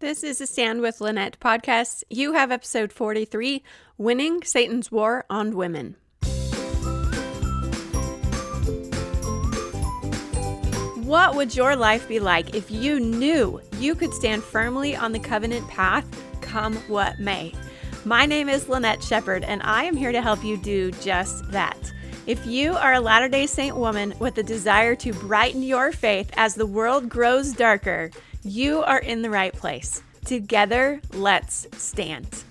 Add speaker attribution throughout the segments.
Speaker 1: This is a Stand with Lynnette podcast. You have episode 43 Winning Satan's War on Women. What would your life be like if you knew you could stand firmly on the covenant path, come what may? My name is Lynnette Sheppard, and I am here to help you do just that. If you are a Latter day Saint woman with a desire to brighten your faith as the world grows darker, you are in the right place. Together, let's stand.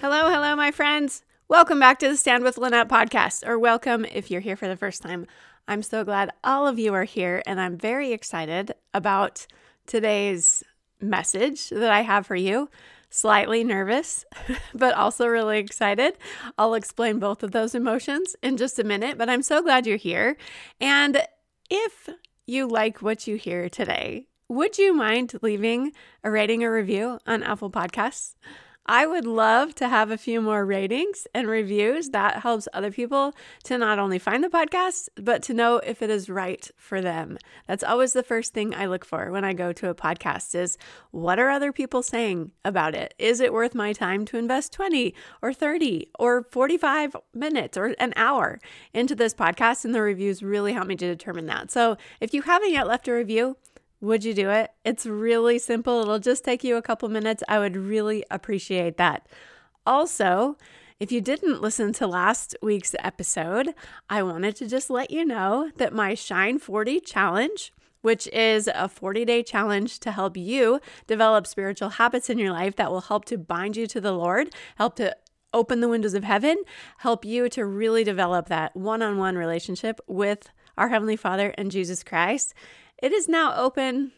Speaker 1: Hello, hello, my friends. Welcome back to the Stand with Lynnette podcast, or welcome if you're here for the first time. I'm so glad all of you are here, and I'm very excited about today's message that I have for you. Slightly nervous, but also really excited. I'll explain both of those emotions in just a minute, but I'm so glad you're here. And if you like what you hear today, would you mind leaving a rating or review on Apple Podcasts? I would love to have a few more ratings and reviews. That helps other people to not only find the podcast, but to know if it is right for them. That's always the first thing I look for when I go to a podcast is what are other people saying about it? Is it worth my time to invest 20 or 30 or 45 minutes or an hour into this podcast? And the reviews really help me to determine that. So if you haven't yet left a review, would you do it? It's really simple. It'll just take you a couple minutes. I would really appreciate that. Also, if you didn't listen to last week's episode, I wanted to just let you know that my Shine 40 challenge, which is a 40 day challenge to help you develop spiritual habits in your life that will help to bind you to the Lord, help to open the windows of heaven, help you to really develop that one on one relationship with our Heavenly Father and Jesus Christ. It is now open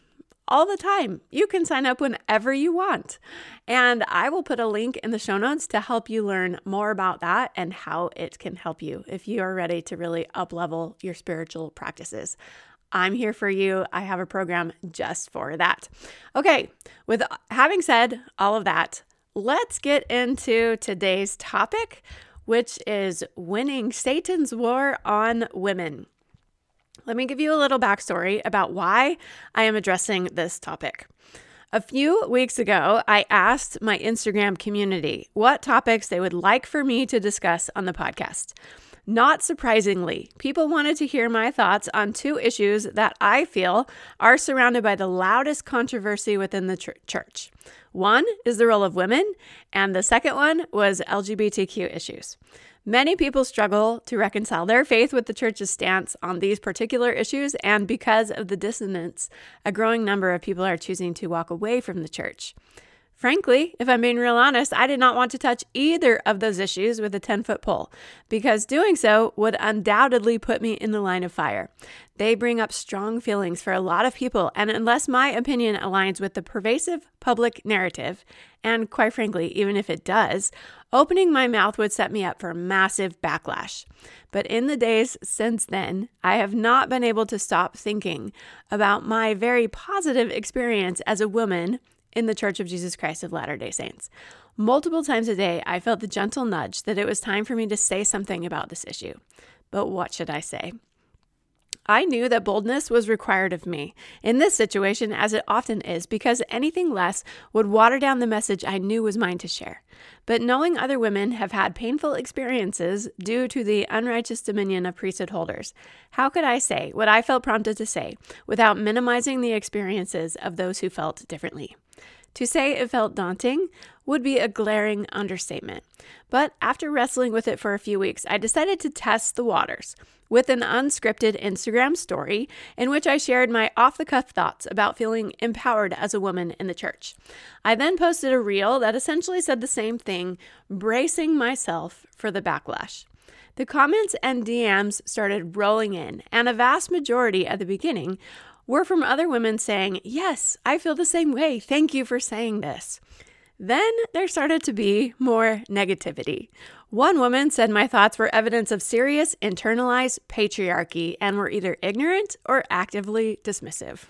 Speaker 1: all the time. You can sign up whenever you want. And I will put a link in the show notes to help you learn more about that and how it can help you if you are ready to really up level your spiritual practices. I'm here for you. I have a program just for that. Okay, with having said all of that, let's get into today's topic, which is winning Satan's war on women. Let me give you a little backstory about why I am addressing this topic. A few weeks ago, I asked my Instagram community what topics they would like for me to discuss on the podcast. Not surprisingly, people wanted to hear my thoughts on two issues that I feel are surrounded by the loudest controversy within the ch- church. One is the role of women, and the second one was LGBTQ issues. Many people struggle to reconcile their faith with the church's stance on these particular issues, and because of the dissonance, a growing number of people are choosing to walk away from the church. Frankly, if I'm being real honest, I did not want to touch either of those issues with a 10 foot pole because doing so would undoubtedly put me in the line of fire. They bring up strong feelings for a lot of people, and unless my opinion aligns with the pervasive public narrative, and quite frankly, even if it does, opening my mouth would set me up for massive backlash. But in the days since then, I have not been able to stop thinking about my very positive experience as a woman in the Church of Jesus Christ of Latter day Saints. Multiple times a day, I felt the gentle nudge that it was time for me to say something about this issue. But what should I say? I knew that boldness was required of me in this situation, as it often is, because anything less would water down the message I knew was mine to share. But knowing other women have had painful experiences due to the unrighteous dominion of priesthood holders, how could I say what I felt prompted to say without minimizing the experiences of those who felt differently? To say it felt daunting would be a glaring understatement. But after wrestling with it for a few weeks, I decided to test the waters with an unscripted Instagram story in which I shared my off the cuff thoughts about feeling empowered as a woman in the church. I then posted a reel that essentially said the same thing, bracing myself for the backlash. The comments and DMs started rolling in, and a vast majority at the beginning were from other women saying, Yes, I feel the same way. Thank you for saying this. Then there started to be more negativity. One woman said my thoughts were evidence of serious internalized patriarchy and were either ignorant or actively dismissive.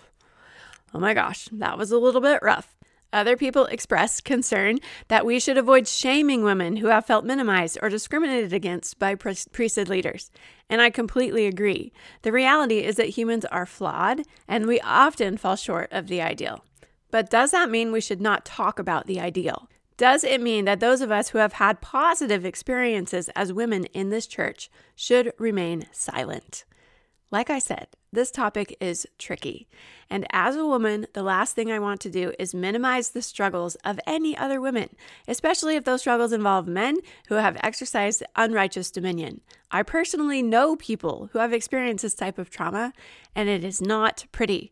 Speaker 1: Oh my gosh, that was a little bit rough. Other people expressed concern that we should avoid shaming women who have felt minimized or discriminated against by priesthood leaders. And I completely agree. The reality is that humans are flawed and we often fall short of the ideal. But does that mean we should not talk about the ideal? Does it mean that those of us who have had positive experiences as women in this church should remain silent? Like I said, this topic is tricky. And as a woman, the last thing I want to do is minimize the struggles of any other women, especially if those struggles involve men who have exercised unrighteous dominion. I personally know people who have experienced this type of trauma, and it is not pretty.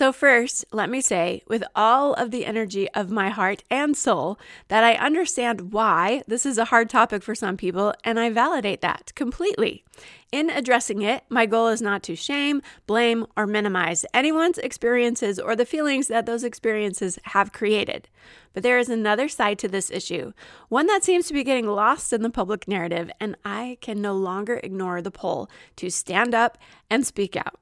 Speaker 1: So, first, let me say, with all of the energy of my heart and soul, that I understand why this is a hard topic for some people, and I validate that completely. In addressing it, my goal is not to shame, blame, or minimize anyone's experiences or the feelings that those experiences have created. But there is another side to this issue, one that seems to be getting lost in the public narrative, and I can no longer ignore the pull to stand up and speak out.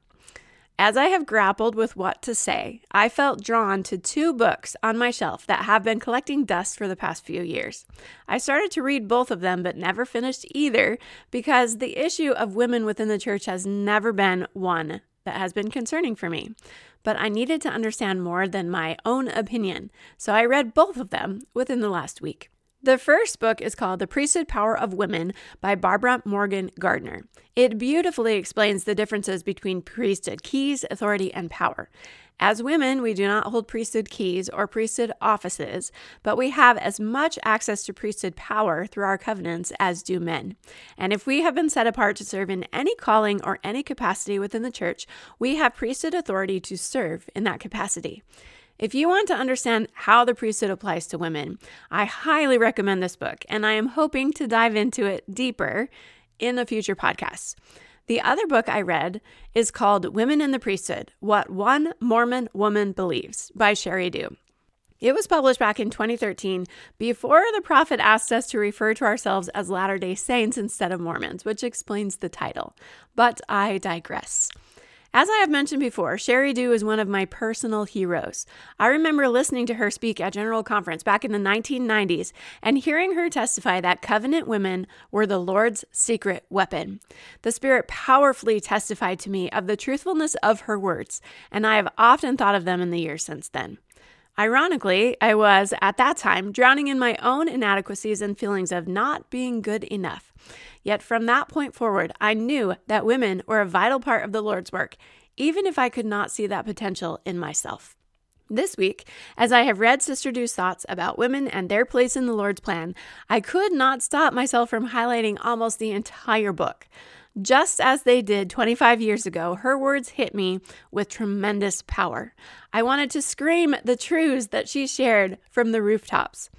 Speaker 1: As I have grappled with what to say, I felt drawn to two books on my shelf that have been collecting dust for the past few years. I started to read both of them, but never finished either because the issue of women within the church has never been one that has been concerning for me. But I needed to understand more than my own opinion, so I read both of them within the last week. The first book is called The Priesthood Power of Women by Barbara Morgan Gardner. It beautifully explains the differences between priesthood keys, authority, and power. As women, we do not hold priesthood keys or priesthood offices, but we have as much access to priesthood power through our covenants as do men. And if we have been set apart to serve in any calling or any capacity within the church, we have priesthood authority to serve in that capacity. If you want to understand how the priesthood applies to women, I highly recommend this book, and I am hoping to dive into it deeper in a future podcast. The other book I read is called Women in the Priesthood What One Mormon Woman Believes by Sheri Dew. It was published back in 2013 before the prophet asked us to refer to ourselves as Latter day Saints instead of Mormons, which explains the title. But I digress. As I have mentioned before, Sheri Dew is one of my personal heroes. I remember listening to her speak at General Conference back in the 1990s and hearing her testify that covenant women were the Lord's secret weapon. The Spirit powerfully testified to me of the truthfulness of her words, and I have often thought of them in the years since then. Ironically, I was at that time drowning in my own inadequacies and feelings of not being good enough. Yet from that point forward, I knew that women were a vital part of the Lord's work, even if I could not see that potential in myself. This week, as I have read Sister Dew's thoughts about women and their place in the Lord's plan, I could not stop myself from highlighting almost the entire book. Just as they did 25 years ago, her words hit me with tremendous power. I wanted to scream the truths that she shared from the rooftops.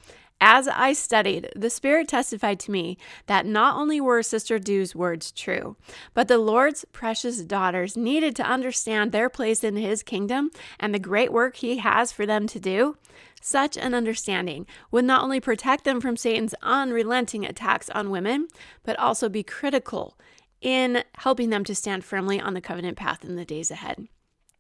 Speaker 1: As I studied, the Spirit testified to me that not only were Sister Dew's words true, but the Lord's precious daughters needed to understand their place in His kingdom and the great work He has for them to do. Such an understanding would not only protect them from Satan's unrelenting attacks on women, but also be critical in helping them to stand firmly on the covenant path in the days ahead.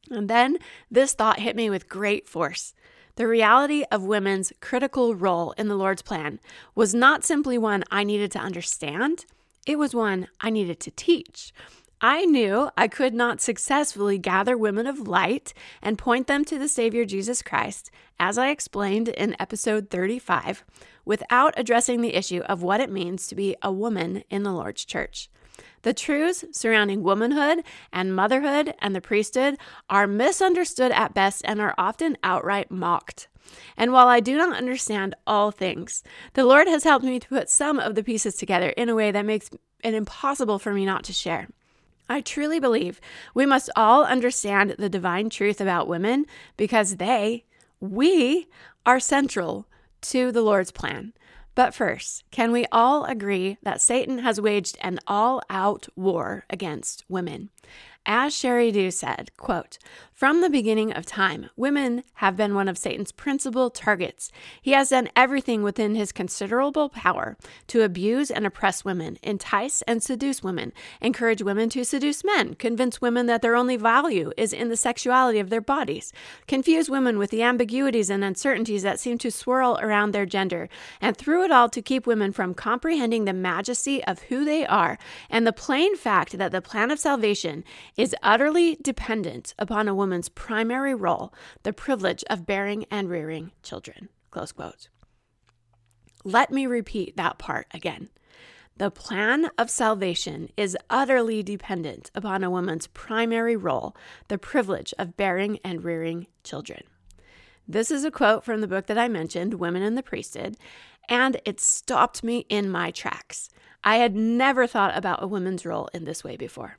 Speaker 1: And then this thought hit me with great force. The reality of women's critical role in the Lord's plan was not simply one I needed to understand, it was one I needed to teach. I knew I could not successfully gather women of light and point them to the Savior Jesus Christ, as I explained in episode 35, without addressing the issue of what it means to be a woman in the Lord's church. The truths surrounding womanhood and motherhood and the priesthood are misunderstood at best and are often outright mocked. And while I do not understand all things, the Lord has helped me to put some of the pieces together in a way that makes it impossible for me not to share. I truly believe we must all understand the divine truth about women because they, we, are central to the Lord's plan. But first, can we all agree that Satan has waged an all out war against women? As Sheri Dew said, quote, from the beginning of time, women have been one of Satan's principal targets. He has done everything within his considerable power to abuse and oppress women, entice and seduce women, encourage women to seduce men, convince women that their only value is in the sexuality of their bodies, confuse women with the ambiguities and uncertainties that seem to swirl around their gender, and through it all to keep women from comprehending the majesty of who they are and the plain fact that the plan of salvation is utterly dependent upon a woman's primary role, the privilege of bearing and rearing children. Close quote. Let me repeat that part again. The plan of salvation is utterly dependent upon a woman's primary role, the privilege of bearing and rearing children. This is a quote from the book that I mentioned, Women in the Priesthood, and it stopped me in my tracks. I had never thought about a woman's role in this way before.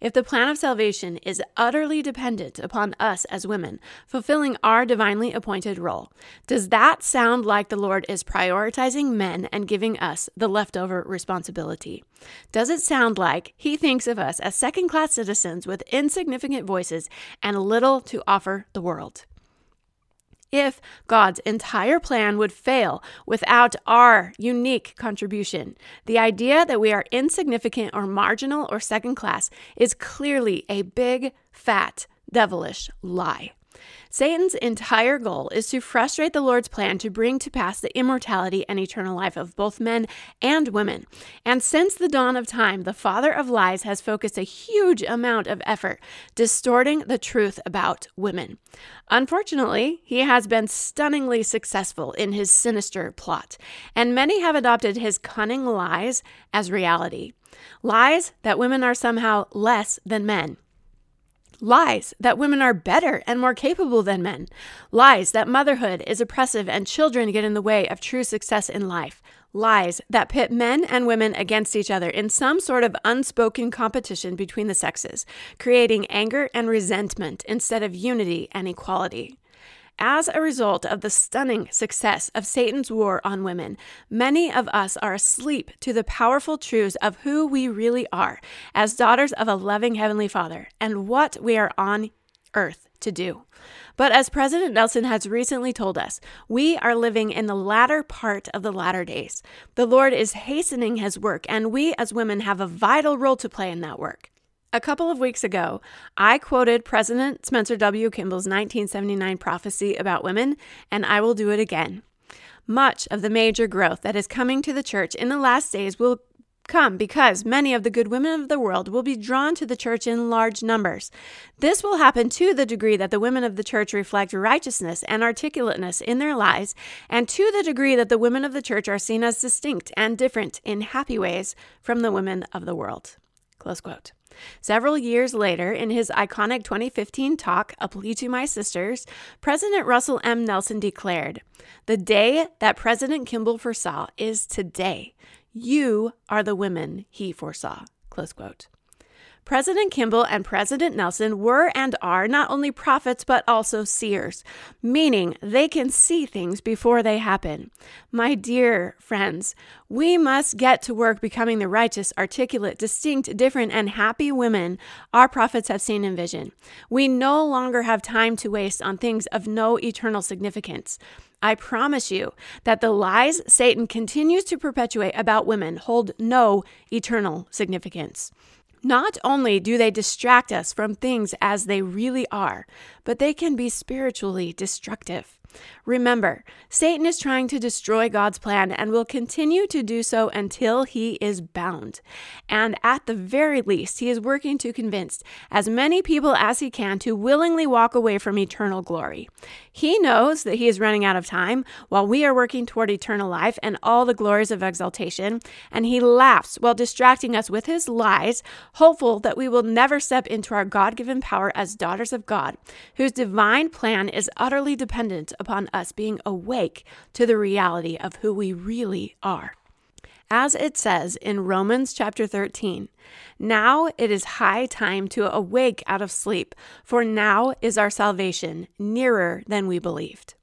Speaker 1: If the plan of salvation is utterly dependent upon us as women fulfilling our divinely appointed role, does that sound like the Lord is prioritizing men and giving us the leftover responsibility? Does it sound like He thinks of us as second class citizens with insignificant voices and little to offer the world? If God's entire plan would fail without our unique contribution. The idea that we are insignificant or marginal or second class is clearly a big, fat, devilish lie. Satan's entire goal is to frustrate the Lord's plan to bring to pass the immortality and eternal life of both men and women. And since the dawn of time, the father of lies has focused a huge amount of effort distorting the truth about women. Unfortunately, he has been stunningly successful in his sinister plot, and many have adopted his cunning lies as reality. Lies that women are somehow less than men. Lies that women are better and more capable than men. Lies that motherhood is oppressive and children get in the way of true success in life. Lies that pit men and women against each other in some sort of unspoken competition between the sexes, creating anger and resentment instead of unity and equality. As a result of the stunning success of Satan's war on women, many of us are asleep to the powerful truths of who we really are as daughters of a loving Heavenly Father and what we are on earth to do. But as President Nelson has recently told us, we are living in the latter part of the latter days. The Lord is hastening his work, and we as women have a vital role to play in that work. A couple of weeks ago, I quoted President Spencer W. Kimball's 1979 prophecy about women, and I will do it again. Much of the major growth that is coming to the church in the last days will come because many of the good women of the world will be drawn to the church in large numbers. This will happen to the degree that the women of the church reflect righteousness and articulateness in their lives, and to the degree that the women of the church are seen as distinct and different in happy ways from the women of the world. Close quote. Several years later, in his iconic 2015 talk, A Plea to My Sisters, President Russell M. Nelson declared, The day that President Kimball foresaw is today. You are the women he foresaw. Close quote. President Kimball and President Nelson were and are not only prophets but also seers, meaning they can see things before they happen. My dear friends, we must get to work becoming the righteous, articulate, distinct, different, and happy women our prophets have seen in vision. We no longer have time to waste on things of no eternal significance. I promise you that the lies Satan continues to perpetuate about women hold no eternal significance. Not only do they distract us from things as they really are, but they can be spiritually destructive. Remember, Satan is trying to destroy God's plan and will continue to do so until he is bound. And at the very least, he is working to convince as many people as he can to willingly walk away from eternal glory. He knows that he is running out of time while we are working toward eternal life and all the glories of exaltation, and he laughs while distracting us with his lies, hopeful that we will never step into our God given power as daughters of God, whose divine plan is utterly dependent upon us being awake to the reality of who we really are. As it says in Romans chapter 13, now it is high time to awake out of sleep, for now is our salvation nearer than we believed.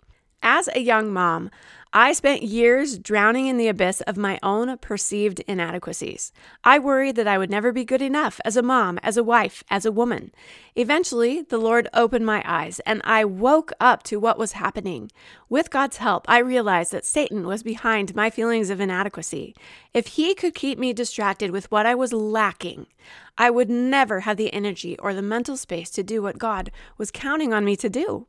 Speaker 1: As a young mom, I spent years drowning in the abyss of my own perceived inadequacies. I worried that I would never be good enough as a mom, as a wife, as a woman. Eventually, the Lord opened my eyes and I woke up to what was happening. With God's help, I realized that Satan was behind my feelings of inadequacy. If he could keep me distracted with what I was lacking, I would never have the energy or the mental space to do what God was counting on me to do.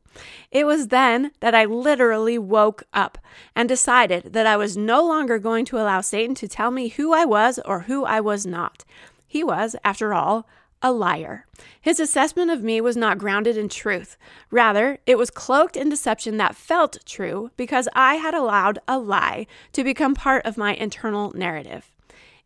Speaker 1: It was then that I literally woke up and decided that I was no longer going to allow Satan to tell me who I was or who I was not. He was, after all, a liar. His assessment of me was not grounded in truth. Rather, it was cloaked in deception that felt true because I had allowed a lie to become part of my internal narrative.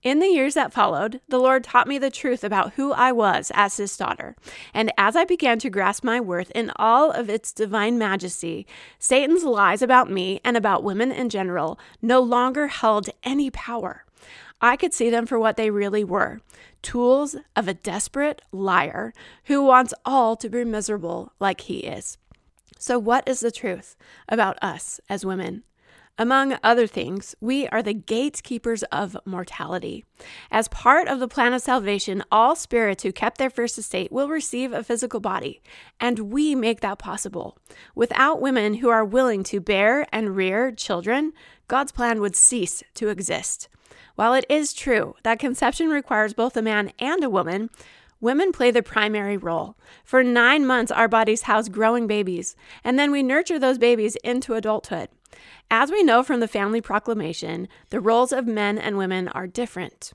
Speaker 1: In the years that followed, the Lord taught me the truth about who I was as His daughter. And as I began to grasp my worth in all of its divine majesty, Satan's lies about me and about women in general no longer held any power. I could see them for what they really were tools of a desperate liar who wants all to be miserable like he is. So, what is the truth about us as women? Among other things, we are the gatekeepers of mortality. As part of the plan of salvation, all spirits who kept their first estate will receive a physical body, and we make that possible. Without women who are willing to bear and rear children, God's plan would cease to exist. While it is true that conception requires both a man and a woman, women play the primary role. For nine months, our bodies house growing babies, and then we nurture those babies into adulthood. As we know from the family proclamation, the roles of men and women are different.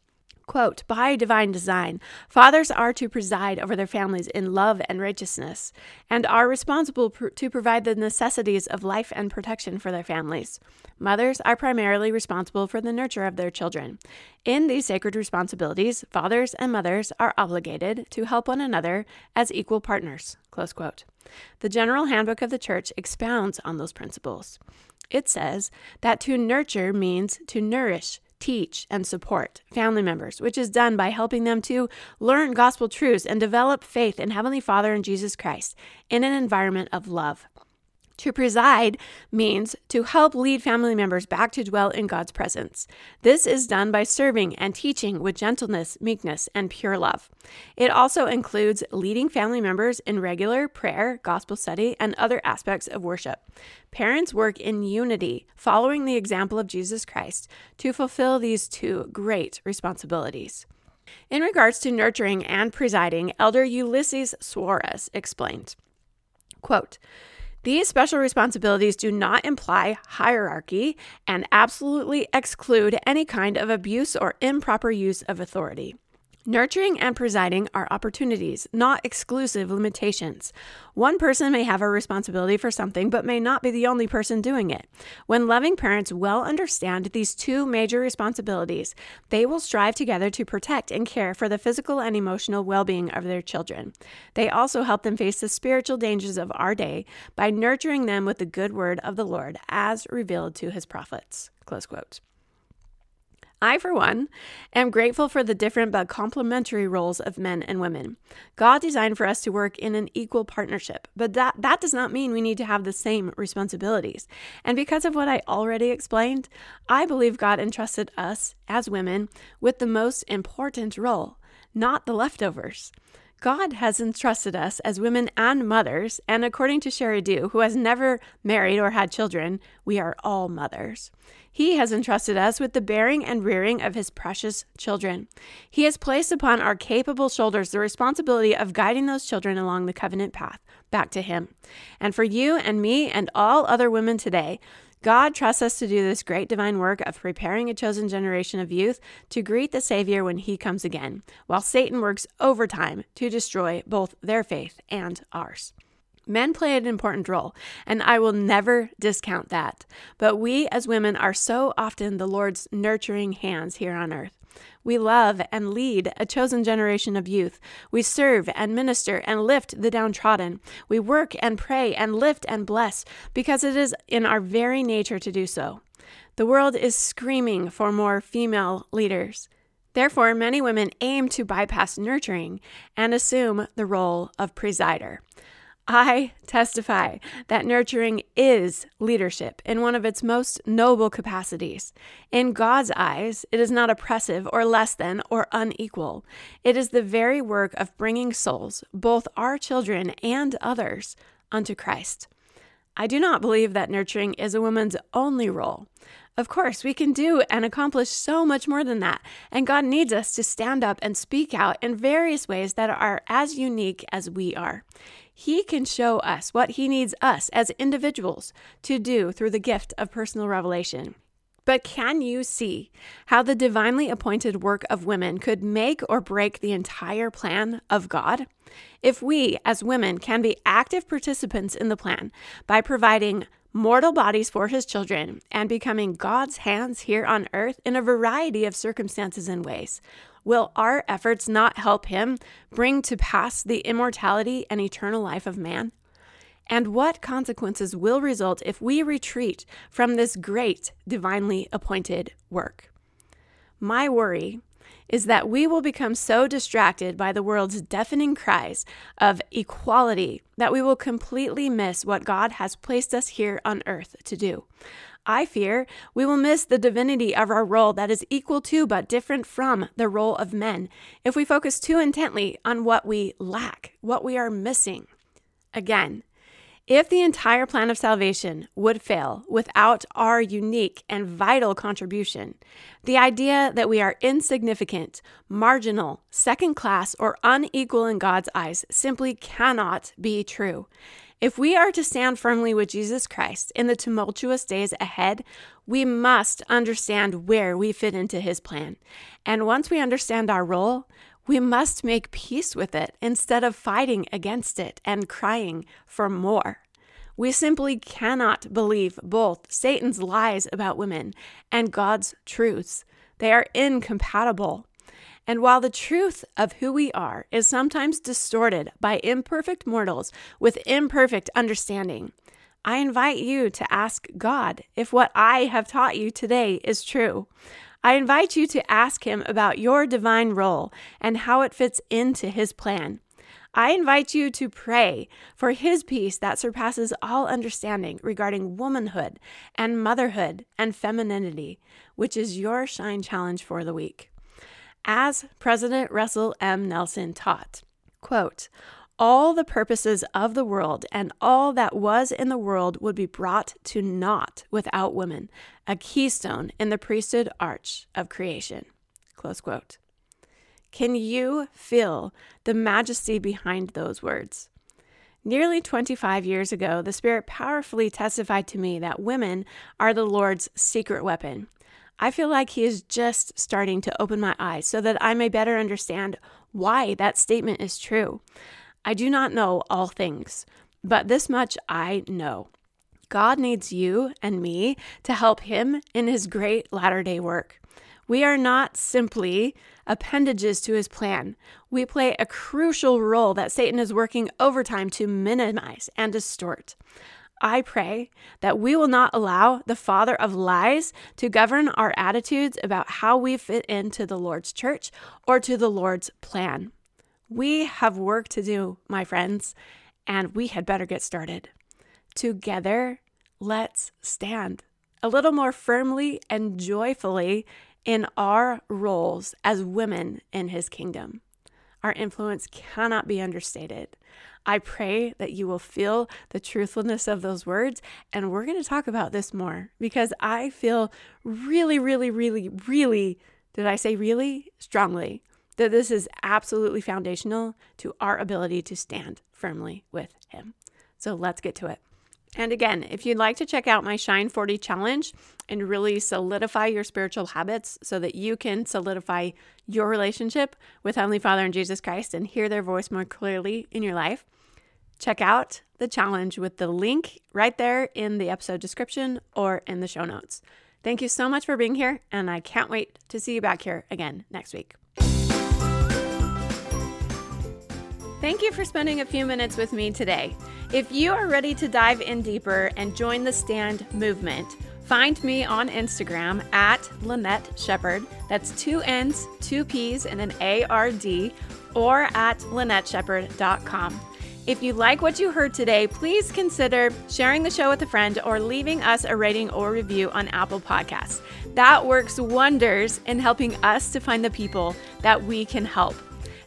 Speaker 1: Quote, by divine design, fathers are to preside over their families in love and righteousness, and are responsible pr- to provide the necessities of life and protection for their families. Mothers are primarily responsible for the nurture of their children. In these sacred responsibilities, fathers and mothers are obligated to help one another as equal partners. Close quote. The General Handbook of the Church expounds on those principles. It says that to nurture means to nourish, teach, and support family members, which is done by helping them to learn gospel truths and develop faith in Heavenly Father and Jesus Christ in an environment of love. To preside means to help lead family members back to dwell in God's presence. This is done by serving and teaching with gentleness, meekness, and pure love. It also includes leading family members in regular prayer, gospel study, and other aspects of worship. Parents work in unity, following the example of Jesus Christ, to fulfill these two great responsibilities. In regards to nurturing and presiding, Elder Ulysses Soares explained, quote, these special responsibilities do not imply hierarchy and absolutely exclude any kind of abuse or improper use of authority. Nurturing and presiding are opportunities, not exclusive limitations. One person may have a responsibility for something, but may not be the only person doing it. When loving parents well understand these two major responsibilities, they will strive together to protect and care for the physical and emotional well being of their children. They also help them face the spiritual dangers of our day by nurturing them with the good word of the Lord as revealed to his prophets. Close quote. I, for one, am grateful for the different but complementary roles of men and women. God designed for us to work in an equal partnership, but that, that does not mean we need to have the same responsibilities. And because of what I already explained, I believe God entrusted us, as women, with the most important role, not the leftovers. God has entrusted us as women and mothers, and according to Sheri Dew, who has never married or had children, we are all mothers. He has entrusted us with the bearing and rearing of his precious children. He has placed upon our capable shoulders the responsibility of guiding those children along the covenant path back to him. And for you and me and all other women today, God trusts us to do this great divine work of preparing a chosen generation of youth to greet the Savior when he comes again, while Satan works overtime to destroy both their faith and ours. Men play an important role, and I will never discount that. But we as women are so often the Lord's nurturing hands here on earth. We love and lead a chosen generation of youth. We serve and minister and lift the downtrodden. We work and pray and lift and bless because it is in our very nature to do so. The world is screaming for more female leaders. Therefore, many women aim to bypass nurturing and assume the role of presider. I testify that nurturing is leadership in one of its most noble capacities. In God's eyes, it is not oppressive or less than or unequal. It is the very work of bringing souls, both our children and others, unto Christ. I do not believe that nurturing is a woman's only role. Of course, we can do and accomplish so much more than that, and God needs us to stand up and speak out in various ways that are as unique as we are. He can show us what He needs us as individuals to do through the gift of personal revelation. But can you see how the divinely appointed work of women could make or break the entire plan of God? If we, as women, can be active participants in the plan by providing mortal bodies for his children and becoming God's hands here on earth in a variety of circumstances and ways, Will our efforts not help him bring to pass the immortality and eternal life of man? And what consequences will result if we retreat from this great divinely appointed work? My worry is that we will become so distracted by the world's deafening cries of equality that we will completely miss what God has placed us here on earth to do. I fear we will miss the divinity of our role that is equal to but different from the role of men if we focus too intently on what we lack, what we are missing. Again, if the entire plan of salvation would fail without our unique and vital contribution, the idea that we are insignificant, marginal, second class, or unequal in God's eyes simply cannot be true. If we are to stand firmly with Jesus Christ in the tumultuous days ahead, we must understand where we fit into his plan. And once we understand our role, we must make peace with it instead of fighting against it and crying for more. We simply cannot believe both Satan's lies about women and God's truths. They are incompatible. And while the truth of who we are is sometimes distorted by imperfect mortals with imperfect understanding, I invite you to ask God if what I have taught you today is true. I invite you to ask Him about your divine role and how it fits into His plan. I invite you to pray for His peace that surpasses all understanding regarding womanhood and motherhood and femininity, which is your shine challenge for the week as President Russell M. Nelson taught. Quote, all the purposes of the world and all that was in the world would be brought to naught without women, a keystone in the priesthood arch of creation. Close quote. Can you feel the majesty behind those words? Nearly 25 years ago, the Spirit powerfully testified to me that women are the Lord's secret weapon. I feel like He is just starting to open my eyes so that I may better understand why that statement is true. I do not know all things, but this much I know. God needs you and me to help Him in His great latter day work. We are not simply appendages to His plan. We play a crucial role that Satan is working overtime to minimize and distort. I pray that we will not allow the father of lies to govern our attitudes about how we fit into the Lord's church or to the Lord's plan. We have work to do, my friends, and we had better get started. Together, let's stand a little more firmly and joyfully in our roles as women in his kingdom. Our influence cannot be understated. I pray that you will feel the truthfulness of those words. And we're going to talk about this more because I feel really, really, really, really, did I say really? Strongly that this is absolutely foundational to our ability to stand firmly with Him. So let's get to it. And again, if you'd like to check out my Shine 40 challenge and really solidify your spiritual habits so that you can solidify your relationship with Heavenly Father and Jesus Christ and hear their voice more clearly in your life, check out the challenge with the link right there in the episode description or in the show notes. Thank you so much for being here, and I can't wait to see you back here again next week. Thank you for spending a few minutes with me today. If you are ready to dive in deeper and join the stand movement, find me on Instagram at Lynnette Sheppard. That's two N's, two P's, and an A R D, or at LynnetteSheppard.com. If you like what you heard today, please consider sharing the show with a friend or leaving us a rating or review on Apple Podcasts. That works wonders in helping us to find the people that we can help.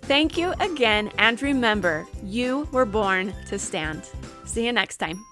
Speaker 1: Thank you again, and remember, you were born to stand. See you next time.